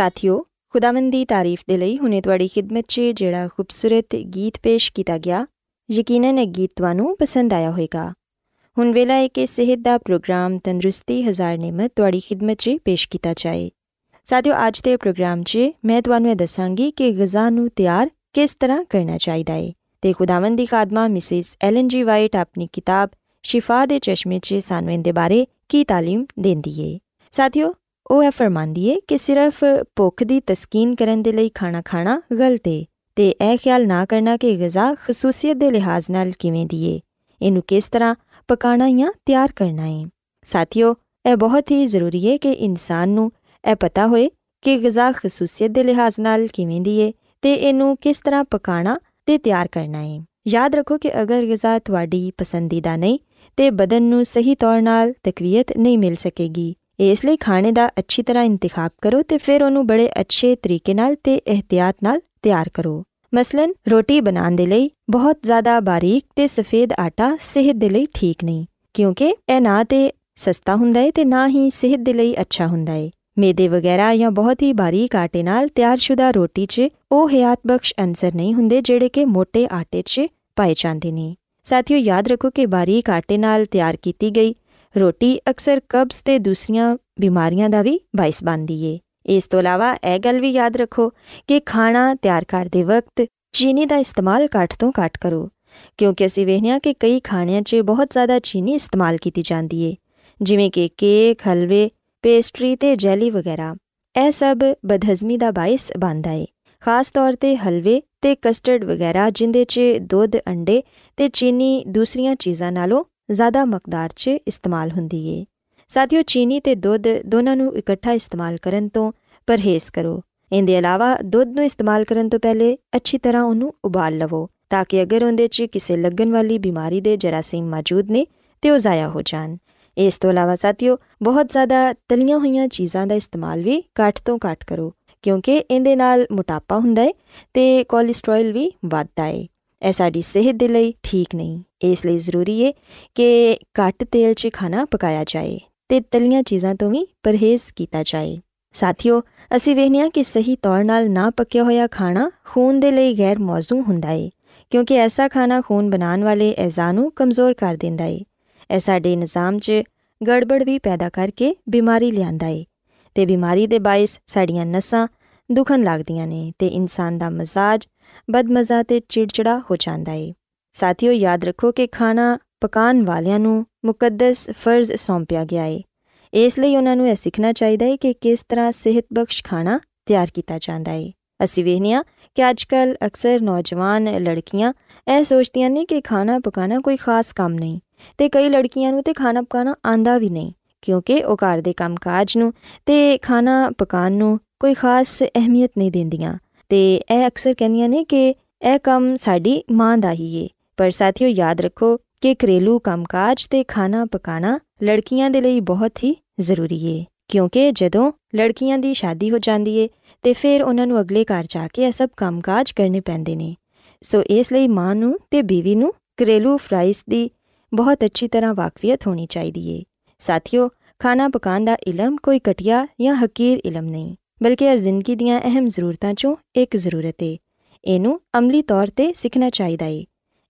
ساتھیو خداون کی تاریف کے لیے تمت چا خوبصورت گیت پیش کیا گیا یقیناً گیت پسند آیا ہوئے گا ہوں ویلا صحت کا پروگرام تندرستی ہزار نعمت خدمت سے پیش کیا جائے ساتھیوں اج کے پروگرام سے میں تسای کہ غزہ تیار کس طرح کرنا چاہیے خداون کی خاطمہ مسز ایلن جی وائٹ اپنی کتاب شفا کے چشمے سے سنوں بارے کی تعلیم دینی ہے ساتھیوں وہ یہ فرماندی ہے کہ صرف بوک کی تسکین کرنے کھانا کھانا غلط ہے تو یہ خیال نہ کرنا کہ غذا خصوصیت کے لحاظ کی ہے یہ کس طرح پکا یا تیار کرنا ہے ساتھیوں یہ بہت ہی ضروری ہے کہ انسانوں یہ پتا ہوئے کہ غذا خصوصیت کے لحاظ نال کی ہے کس طرح پکا کرنا ہے یاد رکھو کہ اگر غذا تھوڑی پسندیدہ نہیں تو بدن صحیح طور تقویت نہیں مل سکے گی اس لیے کھانے کا اچھی طرح انتخاب کرو تو پھر انہوں بڑے اچھے طریقے سے احتیاط تیار کرو۔ مثلاً، روٹی بناؤ لیے بہت زیادہ باریک سفید آٹا صحت ٹھیک نہیں، کیونکہ یہ نہ تو سستا ہوں نہ ہی صحت کے لیے اچھا ہوں میدے وغیرہ یا بہت ہی باریک آٹے تیار شدہ روٹی چیات بخش انسر نہیں ہوں جہے کہ موٹے آٹے سے پائے جاتے ہیں ساتھیوں یاد رکھو کہ باریک آٹے تیار کی گئی روٹی اکثر قبض سے دوسری بیماریاں کا بھی باعث بنتی ہے اس تو علاوہ یہ گل بھی یاد رکھو کہ کھانا تیار کرتے وقت چینی کا استعمال کٹھ تو کٹھ کرو کیوںکہ اِسی وا کہ کئی کھانے سے بہت زیادہ چینی استعمال کی جاتی ہے جمع کہ کیک حلوے پیسٹری جیلی وغیرہ یہ سب بدہضمی کا باعث بنتا ہے خاص طور پہ حلوے کسٹرڈ وغیرہ جنہیں چھدھ انڈے چینی دوسری چیزوں نالوں زیادہ مقدار سے استعمال ہوں ساتھیوں چینی تو دھد دونوں اکٹھا استعمال کرنے پرہیز کرو۔ یہ علاوہ دھدھوں استعمال کرنے پہلے اچھی طرح انہوں ابال لو، تاکہ اگر اندر چیز کسی لگن والی بیماری کے جراثیم موجود نے تو وہ ضائع ہو جان۔ اس علاوہ ساتھیوں بہت زیادہ تلیاں ہوئی چیزوں کا استعمال بھی کٹھ تو کٹھ کرو کیوںکہ اندر موٹاپا ہوں کولسٹرول بھی بدھتا ہے۔ یہ ساری صحت کے لیے ٹھیک نہیں اس لیے ضروری ہے کہ کٹ تیل سے کھانا پکایا جائے تو تلیاں چیزوں تو بھی پرہیز کیا جائے ساتھیوں اِسی وی کہ صحیح طور پکیا ہوا کھانا خون دل غیر موزوں ہوں کیونکہ ایسا کھانا خون بنا والے اعضاء کمزور کر دیا ہے یہ سارے نظام چڑبڑ بھی پیدا کر کے بیماری لیا بماری کے باعث سڈیاں نسل دکھن لگتی ہیں تو انسان کا مزاج بد مزہ سے چڑچڑا ہو جاتا ہے ساتھیوں یاد رکھو کہ کھانا پکاؤ والی نقدس فرض سونپیا گیا ہے اس لیے انہوں نے یہ سیکھنا چاہیے کہ کس طرح صحت بخش کھانا تیار کیا جا رہا ہے اِسی ویچنے کہ اج کل اکثر نوجوان لڑکیاں یہ سوچتی ہیں کہ کھانا پکانا کوئی خاص کام نہیں تو کئی لڑکیاں تو کھانا پکانا آتا بھی نہیں کیوں کہ وہ گھر کے کام کاج نا پکاؤ کوئی خاص اہمیت نہیں دیا تو یہ اکثر کہہدی نے کہ یہ کام ساری ماں کا ہی ہے پر ساتھیوں یاد رکھو کہ گھریلو کام کاج تو کھانا پکا لڑکیاں بہت ہی ضروری ہے کیوںکہ جدو لڑکیاں کی شادی ہو جاتی ہے تو پھر انہوں اگلے گھر جا کے یہ سب کام کاج کرنے پہ سو اس لیے ماں بیوی نیلو فرائز کی بہت اچھی طرح واقفیت ہونی چاہیے ساتھیوں کھانا پکاؤ کا علم کوئی کٹییا یا حقیق نہیں بلکہ یہ زندگی دیا اہم ضرورتوں چوں ایک ضرورت ہے۔ یہ عملی طور پہ سیکھنا چاہیے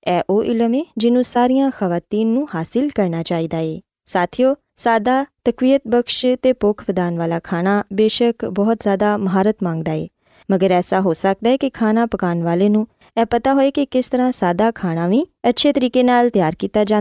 یہ جنوں ساریا خواتین حاصل کرنا چاہیے ساتھیوں سدا تقویت بخش پوکھ وداؤن والا کھانا بے شک بہت زیادہ مہارت مانگتا ہے۔ مگر ایسا ہو سکتا ہے کہ کھانا پکاؤ والے نت ہوئے کہ کس طرح سادہ کھانا بھی اچھے طریقے تیار کیا جا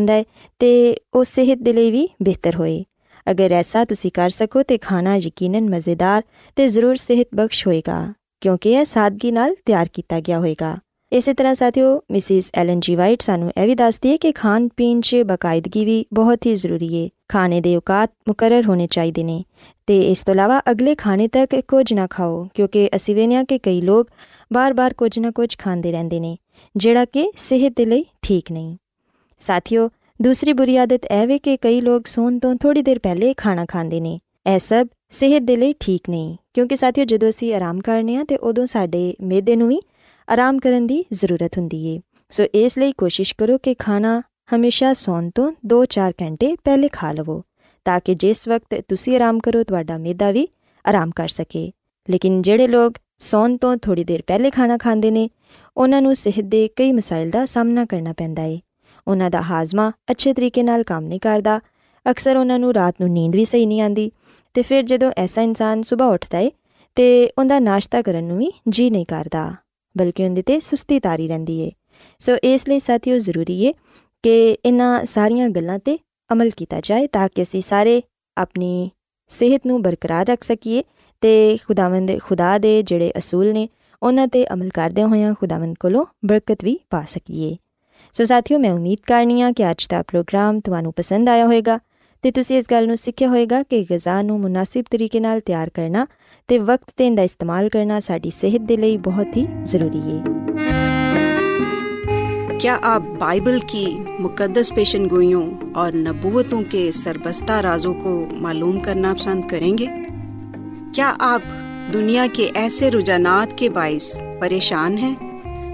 صحت بھی بہتر ہوئے۔ اگر ایسا تصویر کر سکو تو کھانا یقیناً مزےدار تو ضرور صحت بخش ہوئے گا، کیونکہ یہ سادگی نال تیار کیا گیا ہوئے گا۔ اسی طرح ساتھیوں مسز ایلن جی وائٹ سانو یہ بھی دس دی ہے کہ کھان پی باقاعدگی بھی بہت ہی ضروری ہے۔ کھانے کے اوقات مقرر ہونے چاہیے تو اس طلاق اگلے کھانے تک کچھ نہ کھاؤ، کیونکہ اِسی وہ کہ کئی لوگ بار بار کچھ نہ کچھ کھانے رنگ نے جہاں کہ صحت ٹھیک نہیں۔ ساتھیوں دوسری بری عادت یہ کہ کئی لوگ سو تو تھوڑی دیر پہلے کھانا کھانے ہیں یہ سب، صحت کے لیے ٹھیک نہیں۔ کیونکہ ساتھی جدو آرام کرنے ہاں تو ادو سڈے میدے کو بھی آرام کرنے کی ضرورت ہوں سو اس لیے کوشش کرو کہ کھانا ہمیشہ سو تو دو چار گھنٹے پہلے کھا لو، تاکہ جس وقت تُسی آرام کرو تو میدا بھی آرام کر سکے۔ لیکن جہے لوگ سون تو تھوڑی دیر پہلے کھانا کھانے انہت کے کئی مسائل کا سامنا کرنا پہنتا ہے انہوں کا ہاضمہ اچھے طریقے کام نہیں کرتا اکثر انہوں رات کو نیند بھی صحیح نہیں آتی تو پھر جب ایسا انسان صبح اٹھتا ہے تو انہیں ناشتہ کرنے بھی جی نہیں کرتا بلکہ اندر سستی تاری رہ سو اس لیے ساتیوں ضروری ہے کہ انہیں سارا گلوں پہ عمل کیا جائے تاکہ اِسی سارے اپنی صحت نرقرار رکھ سکیے تو خداو خدا کے جڑے اصول نے انہوں پہ عمل کردیا ہوا خداون کو برکت بھی پا سکیے ਸੋ ਸਾਥੀਓ ਮੈਂ ਉਮੀਦ ਕਰਨੀ ਆ ਕਿ ਅੱਜ ਦਾ ਪ੍ਰੋਗਰਾਮ ਤੁਹਾਨੂੰ ਪਸੰਦ ਆਇਆ ਹੋਵੇਗਾ ਤੇ ਤੁਸੀਂ ਇਸ ਗੱਲ ਨੂੰ ਸਿੱਖਿਆ ਹੋਵੇਗਾ ਕਿ ਗਿਜ਼ਾ ਨੂੰ ਮੁਨਾਸਿਬ ਤਰੀਕੇ ਨਾਲ ਤਿਆਰ ਕਰਨਾ ਤੇ ਵਕਤ ਤੇ ਇਹਦਾ ਇਸਤੇਮਾਲ ਕਰਨਾ ਸਾਡੀ ਸਿਹਤ ਦੇ ਲਈ ਬਹੁਤ ਹੀ ਜ਼ਰੂਰੀ ਹੈ کیا آپ بائبل کی مقدس پیشن گوئیوں اور نبوتوں کے سربستہ رازوں کو معلوم کرنا پسند کریں گے کیا آپ دنیا کے ایسے رجحانات کے باعث پریشان ہیں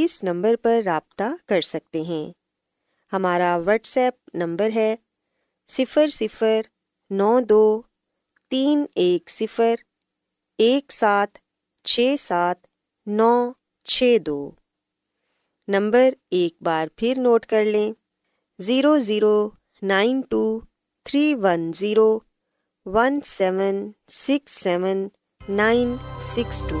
اس نمبر پر رابطہ کر سکتے ہیں۔ ہمارا واٹس ایپ نمبر ہے صفر صفر نو دو تین ایک صفر ایک سات چھ سات نو چھ دو۔ نمبر ایک بار پھر نوٹ کر لیں۔ Zero zero nine two three one zero one seven six seven nine six two.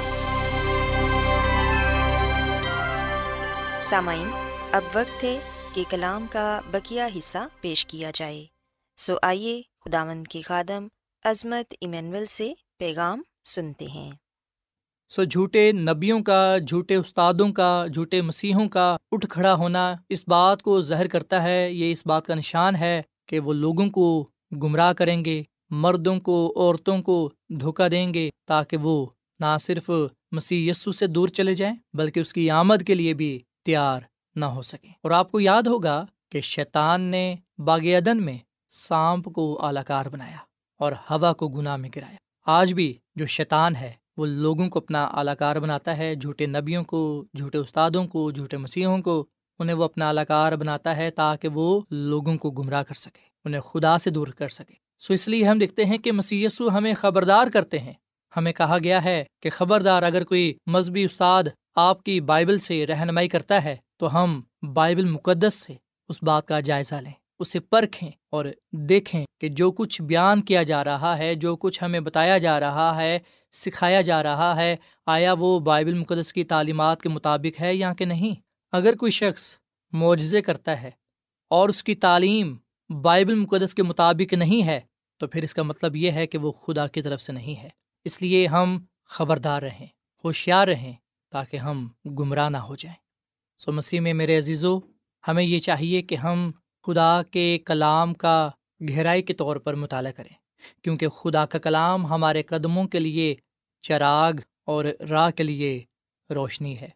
سامعین، اب وقت ہے کہ کلام کا بقیہ حصہ پیش کیا جائے۔ سو آئیے خداون کے خادم عظمت ایمینول سے پیغام سنتے ہیں۔ سو جھوٹے نبیوں کا، جھوٹے استادوں کا، جھوٹے مسیحوں کا اٹھ کھڑا ہونا اس بات کو زہر کرتا ہے، یہ اس بات کا نشان ہے کہ وہ لوگوں کو گمراہ کریں گے، مردوں کو، عورتوں کو دھوکہ دیں گے تاکہ وہ نہ صرف مسیح یسو سے دور چلے جائیں، بلکہ اس کی آمد کے لیے بھی تیار نہ ہو سکیں۔ اور آپ کو یاد ہوگا کہ شیطان نے باغ عدن میں سانپ کو اعلی کار بنایا اور ہوا کو گناہ میں گرایا۔ آج بھی جو شیطان ہے، وہ لوگوں کو اپنا اعلی کار بناتا ہے، جھوٹے نبیوں کو، جھوٹے استادوں کو، جھوٹے مسیحوں کو، انہیں وہ اپنا اعلی کار بناتا ہے تاکہ وہ لوگوں کو گمراہ کر سکے، انہیں خدا سے دور کر سکے۔ سو اس لیے ہم دیکھتے ہیں کہ مسی ہمیں خبردار کرتے ہیں۔ ہمیں کہا گیا ہے کہ خبردار اگر کوئی مذہبی استاد آپ کی بائبل سے رہنمائی کرتا ہے، تو ہم بائبل مقدس سے اس بات کا جائزہ لیں۔ اسے پرکھیں اور دیکھیں کہ جو کچھ بیان کیا جا رہا ہے، جو کچھ ہمیں بتایا جا رہا ہے، سکھایا جا رہا ہے، آیا وہ بائبل مقدس کی تعلیمات کے مطابق ہے یا کہ نہیں؟ اگر کوئی شخص معجزے کرتا ہے اور اس کی تعلیم بائبل مقدس کے مطابق نہیں ہے، تو پھر اس کا مطلب یہ ہے کہ وہ خدا کی طرف سے نہیں ہے۔ اس لیے ہم خبردار رہیں، ہوشیار رہیں۔ تاکہ ہم گمراہ نہ ہو جائیں۔ سو مسیح میں میرے عزیزو، ہمیں یہ چاہیے کہ ہم خدا کے کلام کا گہرائی کے طور پر مطالعہ کریں، کیونکہ خدا کا کلام ہمارے قدموں کے لیے چراغ اور راہ کے لیے روشنی ہے۔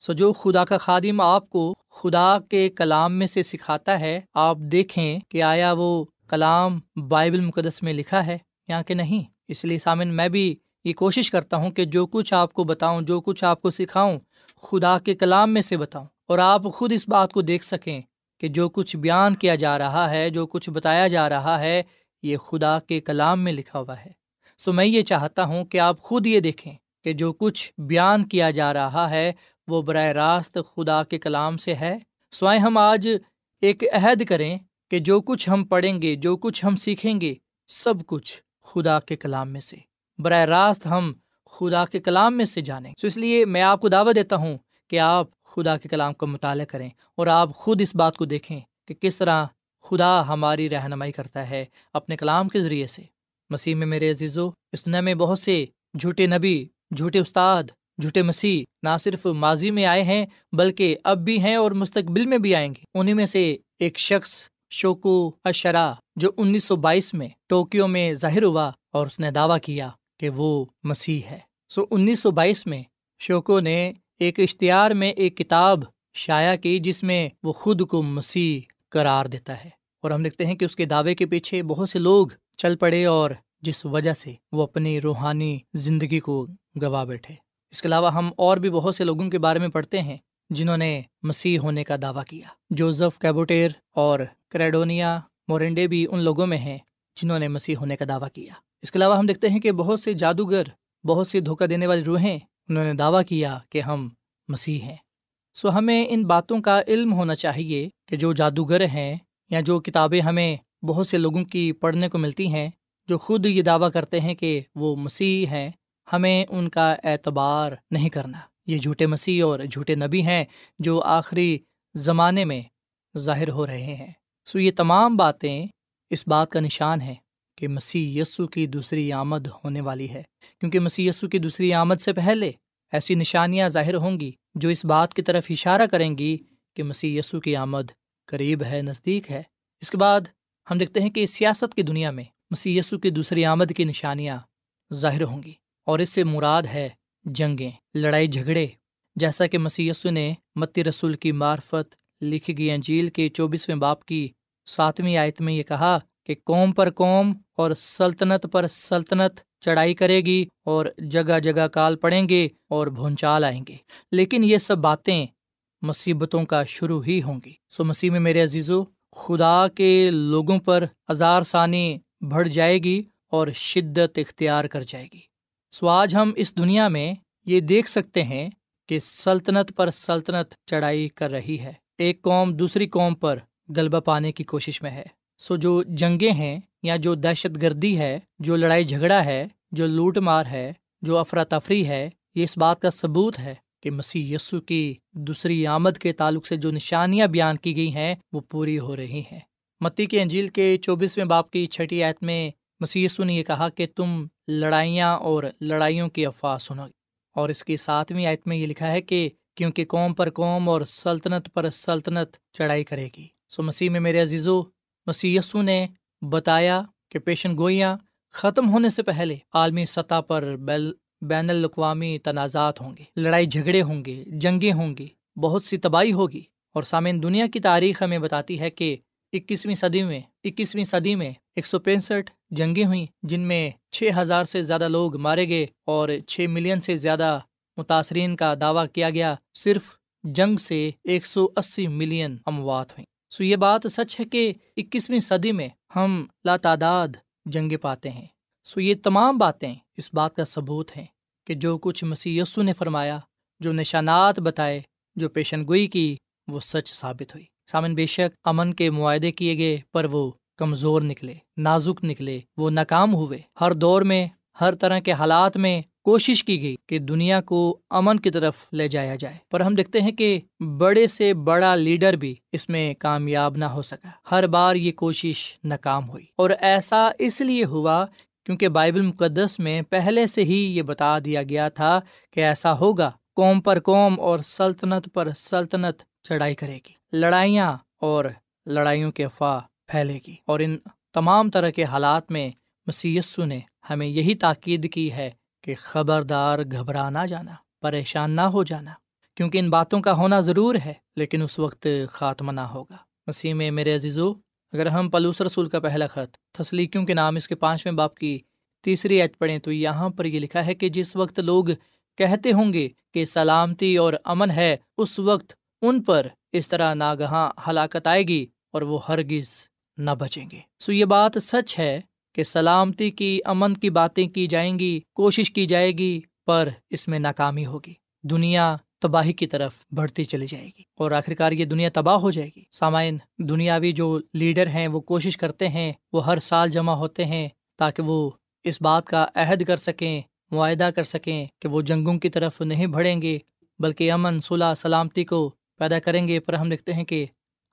سو جو خدا کا خادم آپ کو خدا کے کلام میں سے سکھاتا ہے، آپ دیکھیں کہ آیا وہ کلام بائبل مقدس میں لکھا ہے یا کہ نہیں۔ اس لیے سامن میں بھی یہ کوشش کرتا ہوں کہ جو کچھ آپ کو بتاؤں، جو کچھ آپ کو سکھاؤں، خدا کے کلام میں سے بتاؤں اور آپ خود اس بات کو دیکھ سکیں کہ جو کچھ بیان کیا جا رہا ہے، جو کچھ بتایا جا رہا ہے، یہ خدا کے کلام میں لکھا ہوا ہے۔ سو میں یہ چاہتا ہوں کہ آپ خود یہ دیکھیں کہ جو کچھ بیان کیا جا رہا ہے، وہ براہ راست خدا کے کلام سے ہے۔ سوائے ہم آج ایک عہد کریں کہ جو کچھ ہم پڑھیں گے، جو کچھ ہم سیکھیں گے، سب کچھ خدا کے کلام میں سے۔ براہ راست ہم خدا کے کلام میں سے جانیں۔ تو اس لیے میں آپ کو دعوت دیتا ہوں کہ آپ خدا کے کلام کا مطالعہ کریں اور آپ خود اس بات کو دیکھیں کہ کس طرح خدا ہماری رہنمائی کرتا ہے اپنے کلام کے ذریعے سے۔ مسیح میں میرے عزیز و اس دنیا میں بہت سے جھوٹے نبی، جھوٹے استاد، جھوٹے مسیح نہ صرف ماضی میں آئے ہیں بلکہ اب بھی ہیں اور مستقبل میں بھی آئیں گے۔ انہیں میں سے ایک شخص شوکو اشرا، جو انیس سو بائیس میں ٹوکیو میں ظاہر ہوا اور اس نے دعویٰ کیا۔ کہ وہ مسیح ہے۔ سو انیس سو بائیس میں شوکو نے ایک اشتہار میں ایک کتاب شائع کی جس میں وہ خود کو مسیح قرار دیتا ہے۔ اور ہم دیکھتے ہیں کہ اس کے دعوے کے پیچھے بہت سے لوگ چل پڑے اور جس وجہ سے وہ اپنی روحانی زندگی کو گوا بیٹھے۔ اس کے علاوہ ہم اور بھی بہت سے لوگوں کے بارے میں پڑھتے ہیں جنہوں نے مسیح ہونے کا دعویٰ کیا۔ جوزف کیبوٹیر اور کریڈونیا مورنڈے بھی ان لوگوں میں ہیں جنہوں نے مسیح ہونے کا دعویٰ کیا۔ اس کے علاوہ ہم دیکھتے ہیں کہ بہت سے جادوگر، بہت سی دھوکہ دینے والی روحیں انہوں نے دعویٰ کیا کہ ہم مسیح ہیں۔ سو ہمیں ان باتوں کا علم ہونا چاہیے کہ جو جادوگر ہیں یا جو کتابیں ہمیں بہت سے لوگوں کی پڑھنے کو ملتی ہیں، جو خود یہ دعویٰ کرتے ہیں کہ وہ مسیح ہیں، ہمیں ان کا اعتبار نہیں کرنا۔ یہ جھوٹے مسیح اور جھوٹے نبی ہیں جو آخری زمانے میں ظاہر ہو رہے ہیں۔ سو یہ تمام باتیں اس بات کا نشان ہے کہ مسیح یسو کی دوسری آمد ہونے والی ہے۔ کیونکہ مسیح یسو کی دوسری آمد سے پہلے ایسی نشانیاں ظاہر ہوں گی جو اس بات کی طرف اشارہ کریں گی کہ مسیح یسو کی آمد قریب ہے، نزدیک ہے۔ اس کے بعد ہم دیکھتے ہیں کہ سیاست کی دنیا میں مسیح یسو کی دوسری آمد کی نشانیاں ظاہر ہوں گی اور اس سے مراد ہے جنگیں، لڑائی جھگڑے۔ جیسا کہ مسی نے متی رسول کی معرفت لکھی گئی انجیل کے چوبیسویں باپ کی ساتویں آیت میں یہ کہا کہ قوم پر قوم اور سلطنت پر سلطنت چڑھائی کرے گی اور جگہ جگہ کال پڑیں گے اور بھونچال آئیں گے۔ لیکن یہ سب باتیں مصیبتوں کا شروع ہی ہوں گی۔ سو مسیح میں میرے عزیزو، خدا کے لوگوں پر ہزار ثانی بڑھ جائے گی اور شدت اختیار کر جائے گی۔ سو آج ہم اس دنیا میں یہ دیکھ سکتے ہیں کہ سلطنت پر سلطنت چڑھائی کر رہی ہے۔ ایک قوم دوسری قوم پر غلبہ پانے کی کوشش میں ہے۔ سو جو جنگیں ہیں یا جو دہشت گردی ہے، جو لڑائی جھگڑا ہے، جو لوٹ مار ہے، جو افراتفری ہے، یہ اس بات کا ثبوت ہے کہ مسیح یسو کی دوسری آمد کے تعلق سے جو نشانیاں بیان کی گئی ہیں، وہ پوری ہو رہی ہیں۔ متی کے انجیل کے چوبیسویں باپ کی چھٹی آیت میں مسی یسو نے یہ کہا کہ تم لڑائیاں اور لڑائیوں کی افواہ سنو۔ اور اس کی ساتویں آیت میں یہ لکھا ہے کہ کیونکہ قوم پر قوم اور سلطنت پر سلطنت چڑھائی کرے گی۔ سو مسیح میں میرے عزیزو مسی یسو نے بتایا کہ پیشن گوئیاں ختم ہونے سے پہلے عالمی سطح پر بیل، بین الاقوامی تنازعات ہوں گے۔ لڑائی جھگڑے ہوں گے، جنگیں ہوں گی، بہت سی تباہی ہوگی۔ اور سامعین، دنیا کی تاریخ ہمیں بتاتی ہے کہ اکیسویں صدی میں، اکیسویں صدی میں ایک سو پینسٹھ جنگیں ہوئیں، جن میں چھ ہزار سے زیادہ لوگ مارے گئے اور چھ ملین سے زیادہ متاثرین کا دعویٰ کیا گیا۔ صرف جنگ سے ایک سو اسی ملین اموات ہوئیں۔ سو یہ بات سچ ہے کہ اکیسویں صدی میں ہم لاتعداد جنگیں پاتے ہیں۔ سو یہ تمام باتیں اس بات کا ثبوت ہیں کہ جو کچھ مسی یسو نے فرمایا، جو نشانات بتائے، جو پیشن گوئی کی، وہ سچ ثابت ہوئی۔ سامن، بے شک امن کے معاہدے کیے گئے، پر وہ کمزور نکلے، نازک نکلے، وہ ناکام ہوئے۔ ہر دور میں، ہر طرح کے حالات میں کوشش کی گئی کہ دنیا کو امن کی طرف لے جایا جائے۔ پر ہم دیکھتے ہیں کہ بڑے سے بڑا لیڈر بھی اس میں کامیاب نہ ہو سکا۔ ہر بار یہ کوشش ناکام ہوئی۔ اور ایسا اس لیے ہوا کیونکہ بائبل مقدس میں پہلے سے ہی یہ بتا دیا گیا تھا کہ ایسا ہوگا، قوم پر قوم اور سلطنت پر سلطنت چڑھائی کرے گی۔ لڑائیاں اور لڑائیوں کے افواہ پھیلے گی۔ اور ان تمام طرح کے حالات میں مسیسو نے ہمیں یہی تاکید کی ہے کہ خبردار گھبرا نہ جانا، پریشان نہ ہو جانا، کیونکہ ان باتوں کا ہونا ضرور ہے، لیکن اس وقت خاتمہ نہ ہوگا۔ مسیح میں میرے عزیزو، اگر ہم پلوس رسول کا پہلا خط تسلیقیوں کے نام اس کے پانچویں باپ کی تیسری عید پڑھیں تو یہاں پر یہ لکھا ہے کہ جس وقت لوگ کہتے ہوں گے کہ سلامتی اور امن ہے، اس وقت ان پر اس طرح ناگہاں ہلاکت آئے گی اور وہ ہرگز نہ بچیں گے۔ سو یہ بات سچ ہے کہ سلامتی کی، امن کی باتیں کی جائیں گی، کوشش کی جائے گی، پر اس میں ناکامی ہوگی۔ دنیا تباہی کی طرف بڑھتی چلی جائے گی اور آخرکار یہ دنیا تباہ ہو جائے گی۔ سامعین، دنیاوی جو لیڈر ہیں، وہ کوشش کرتے ہیں، وہ ہر سال جمع ہوتے ہیں تاکہ وہ اس بات کا عہد کر سکیں، معاہدہ کر سکیں کہ وہ جنگوں کی طرف نہیں بڑھیں گے، بلکہ امن صلاح سلامتی کو پیدا کریں گے۔ پر ہم لکھتے ہیں کہ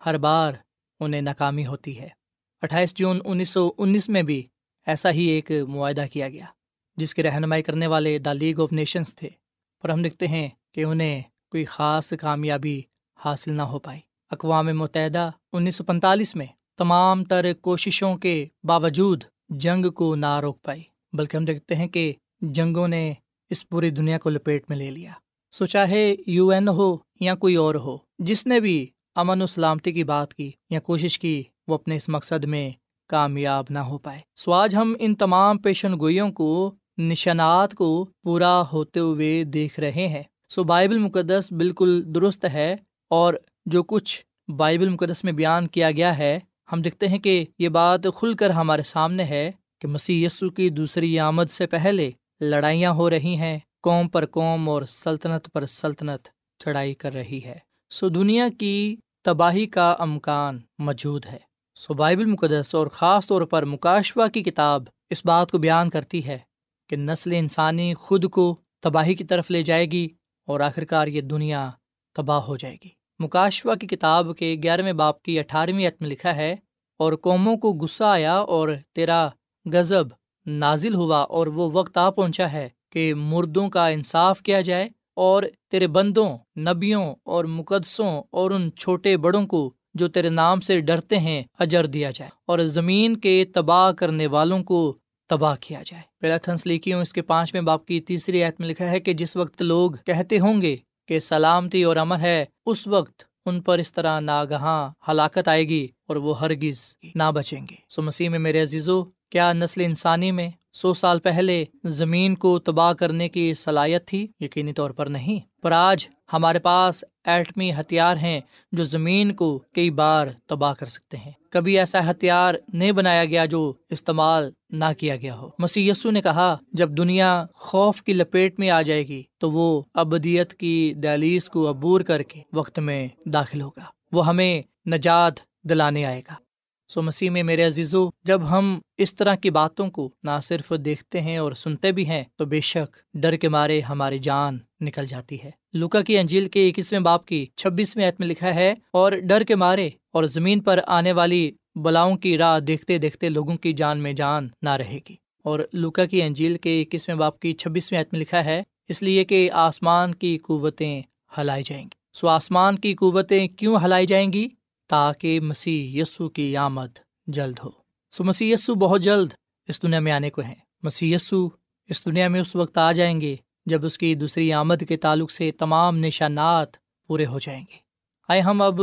ہر بار انہیں ناکامی ہوتی ہے۔ اٹھائیس جون انیس سو انیس میں بھی ایسا ہی ایک معاہدہ کیا گیا، جس کی رہنمائی کرنے والے دا لیگ آف نیشنز تھے پر ہم لکھتے ہیں کہ انہیں کوئی خاص کامیابی حاصل نہ ہو پائی۔ اقوام متحدہ انیس سو پینتالیس میں تمام تر کوششوں کے باوجود جنگ کو نہ روک پائی، بلکہ ہم دیکھتے ہیں کہ جنگوں نے اس پوری دنیا کو لپیٹ میں لے لیا۔ سو چاہے یو این ہو یا کوئی اور ہو، جس نے بھی امن و سلامتی کی بات کی یا کوشش کی وہ اپنے اس مقصد میں کامیاب نہ ہو پائے۔ سو آج ہم ان تمام پیشن گوئیوں کو، نشانات کو پورا ہوتے ہوئے دیکھ رہے ہیں۔ سو بائبل مقدس بالکل درست ہے اور جو کچھ بائبل مقدس میں بیان کیا گیا ہے، ہم دیکھتے ہیں کہ یہ بات کھل کر ہمارے سامنے ہے کہ مسیح یسو کی دوسری آمد سے پہلے لڑائیاں ہو رہی ہیں، قوم پر قوم اور سلطنت پر سلطنت چڑھائی کر رہی ہے۔ سو دنیا کی تباہی کا امکان موجود ہے۔ سو بائبل مقدس اور خاص طور پر مکاشوا کی کتاب اس بات کو بیان کرتی ہے کہ نسل انسانی خود کو تباہی کی طرف لے جائے گی اور آخرکار یہ دنیا تباہ ہو جائے گی۔ مکاشوا کی کتاب کے گیارہویں باپ کی اٹھارہویں عت میں لکھا ہے، اور قوموں کو غصہ آیا اور تیرا غزب نازل ہوا اور وہ وقت آ پہنچا ہے کہ مردوں کا انصاف کیا جائے اور تیرے بندوں، نبیوں اور مقدسوں اور ان چھوٹے بڑوں کو جو تیرے نام سے ڈرتے ہیں، اجر دیا جائے اور زمین کے تباہ کرنے والوں کو تباہ کیا جائے۔ پہلا تھنس لیکیوں، اس کے پانچویں باپ کی تیسری عہد میں لکھا ہے کہ جس وقت لوگ کہتے ہوں گے کہ سلامتی اور امن ہے، اس وقت ان پر اس طرح ناگہاں ہلاکت آئے گی اور وہ ہرگز نہ بچیں گے۔ سو مسیح میں میرے عزیزو کیا نسل انسانی میں سو سال پہلے زمین کو تباہ کرنے کی صلاحیت تھی؟ یقینی طور پر نہیں۔ پر آج ہمارے پاس ایٹمی ہتھیار ہیں جو زمین کو کئی بار تباہ کر سکتے ہیں۔ کبھی ایسا ہتھیار نہیں بنایا گیا جو استعمال نہ کیا گیا ہو۔ مسی یسو نے کہا، جب دنیا خوف کی لپیٹ میں آ جائے گی، تو وہ ابدیت کی دہلیز کو عبور کر کے وقت میں داخل ہوگا۔ وہ ہمیں نجات دلانے آئے گا۔ سو مسیح میں میرے عزیزو، جب ہم اس طرح کی باتوں کو نہ صرف دیکھتے ہیں اور سنتے بھی ہیں، تو بے شک ڈر کے مارے ہماری جان نکل جاتی ہے۔ لوکا کی انجیل کے اکیسویں باپ کی چھبیسویں عت میں لکھا ہے، اور ڈر کے مارے اور زمین پر آنے والی بلاؤں کی راہ دیکھتے دیکھتے لوگوں کی جان میں جان نہ رہے گی۔ اور لوکا کی انجیل کے اکیسویں باپ کی چھبیسویں عت میں لکھا ہے، اس لیے کہ آسمان کی قوتیں ہلائی جائیں گی۔ سو آسمان کی قوتیں کیوں ہلائی جائیں گی؟ تاکہ مسیح یسو کی آمد جلد ہو۔ سو مسیح یسو بہت جلد اس دنیا میں آنے کو ہیں۔ مسیح یسو اس دنیا میں اس وقت آ جائیں گے جب اس کی دوسری آمد کے تعلق سے تمام نشانات پورے ہو جائیں گے۔ آئے ہم اب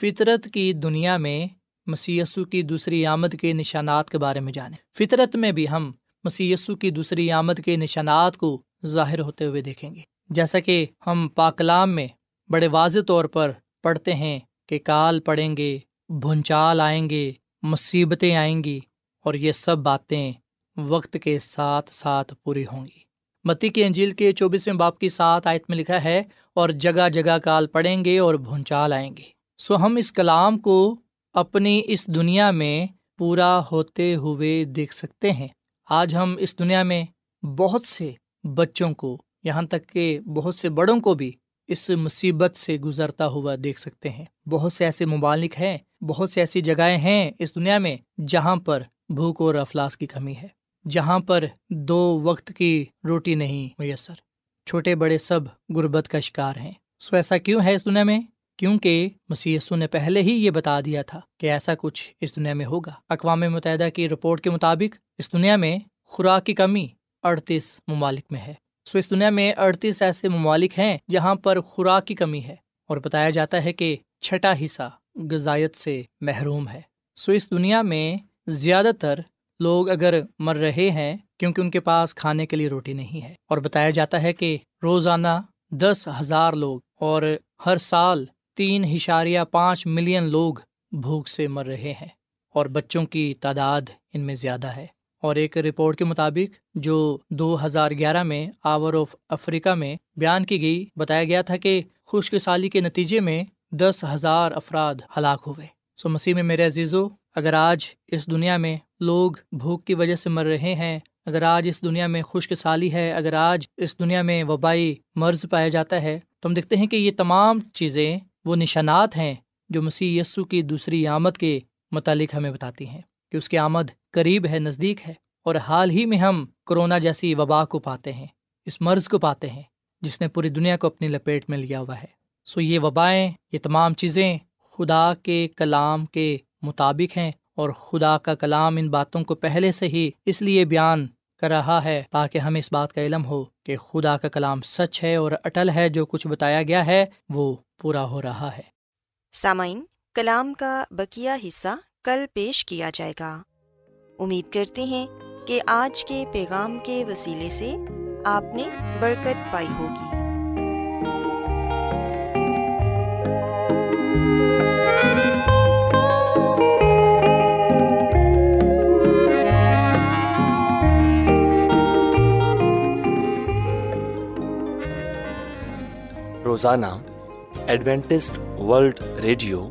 فطرت کی دنیا میں مسی کی دوسری آمد کے نشانات کے بارے میں جانیں۔ فطرت میں بھی ہم مسی کی دوسری آمد کے نشانات کو ظاہر ہوتے ہوئے دیکھیں گے۔ جیسا کہ ہم پاکلام میں بڑے واضح طور پر پڑھتے ہیں کہ کال پڑیں گے، بھونچال آئیں گے، مصیبتیں آئیں گی، اور یہ سب باتیں وقت کے ساتھ ساتھ پوری ہوں گی۔ متی کی انجیل کے چوبیسویں باپ کی سات آیت میں لکھا ہے، اور جگہ جگہ کال پڑیں گے اور بھونچال آئیں گے۔ سو ہم اس کلام کو اپنی اس دنیا میں پورا ہوتے ہوئے دیکھ سکتے ہیں۔ آج ہم اس دنیا میں بہت سے بچوں کو، یہاں تک کہ بہت سے بڑوں کو بھی اس مصیبت سے گزرتا ہوا دیکھ سکتے ہیں۔ بہت سے ایسے ممالک ہیں، بہت سی ایسی جگہیں ہیں اس دنیا میں جہاں پر بھوک اور افلاس کی کمی ہے، جہاں پر دو وقت کی روٹی نہیں میسر۔ چھوٹے بڑے سب غربت کا شکار ہیں۔ سو ایسا کیوں ہے اس دنیا میں؟ کیونکہ مسی نے پہلے ہی یہ بتا دیا تھا کہ ایسا کچھ اس دنیا میں ہوگا۔ اقوام متحدہ کی رپورٹ کے مطابق اس دنیا میں خوراک کی کمی اڑتیس ممالک میں ہے۔ سو اس دنیا میں اڑتیس ایسے ممالک ہیں جہاں پر خوراک کی کمی ہے اور بتایا جاتا ہے کہ چھٹا حصہ غذائیت سے محروم ہے۔ سو اس دنیا میں زیادہ تر لوگ اگر مر رہے ہیں کیونکہ ان کے پاس کھانے کے لیے روٹی نہیں ہے۔ اور بتایا جاتا ہے کہ روزانہ دس ہزار لوگ اور ہر سال تین اشاریہ پانچ ملین لوگ بھوک سے مر رہے ہیں اور بچوں کی تعداد ان میں زیادہ ہے۔ اور ایک رپورٹ کے مطابق جو دو ہزار گیارہ میں آور آف افریقہ میں بیان کی گئی، بتایا گیا تھا کہ خشک سالی کے نتیجے میں دس ہزار افراد ہلاک ہوئے۔ سو مسیح میں میرے عزیزو، اگر آج اس دنیا میں لوگ بھوک کی وجہ سے مر رہے ہیں، اگر آج اس دنیا میں خشک سالی ہے، اگر آج اس دنیا میں وبائی مرض پایا جاتا ہے، تو ہم دیکھتے ہیں کہ یہ تمام چیزیں وہ نشانات ہیں جو مسیح یسو کی دوسری آمد کے متعلق ہمیں بتاتی ہیں۔ کہ اس کی آمد قریب ہے، نزدیک ہے، اور حال ہی میں ہم کرونا جیسی وبا کو پاتے ہیں، اس مرض کو پاتے ہیں، جس نے پوری دنیا کو اپنی لپیٹ میں لیا ہوا ہے۔ سو یہ وبائیں، یہ تمام چیزیں خدا کے کلام کے مطابق ہیں، اور خدا کا کلام ان باتوں کو پہلے سے ہی اس لیے بیان کر رہا ہے تاکہ ہمیں اس بات کا علم ہو کہ خدا کا کلام سچ ہے اور اٹل ہے، جو کچھ بتایا گیا ہے، وہ پورا ہو رہا ہے۔ سامعین، کلام کا بکیا حصہ کل پیش کیا جائے گا۔ امید کرتے ہیں کہ آج کے پیغام کے وسیلے سے آپ نے برکت پائی ہوگی۔ روزانہ ایڈوینٹسٹ ورلڈ ریڈیو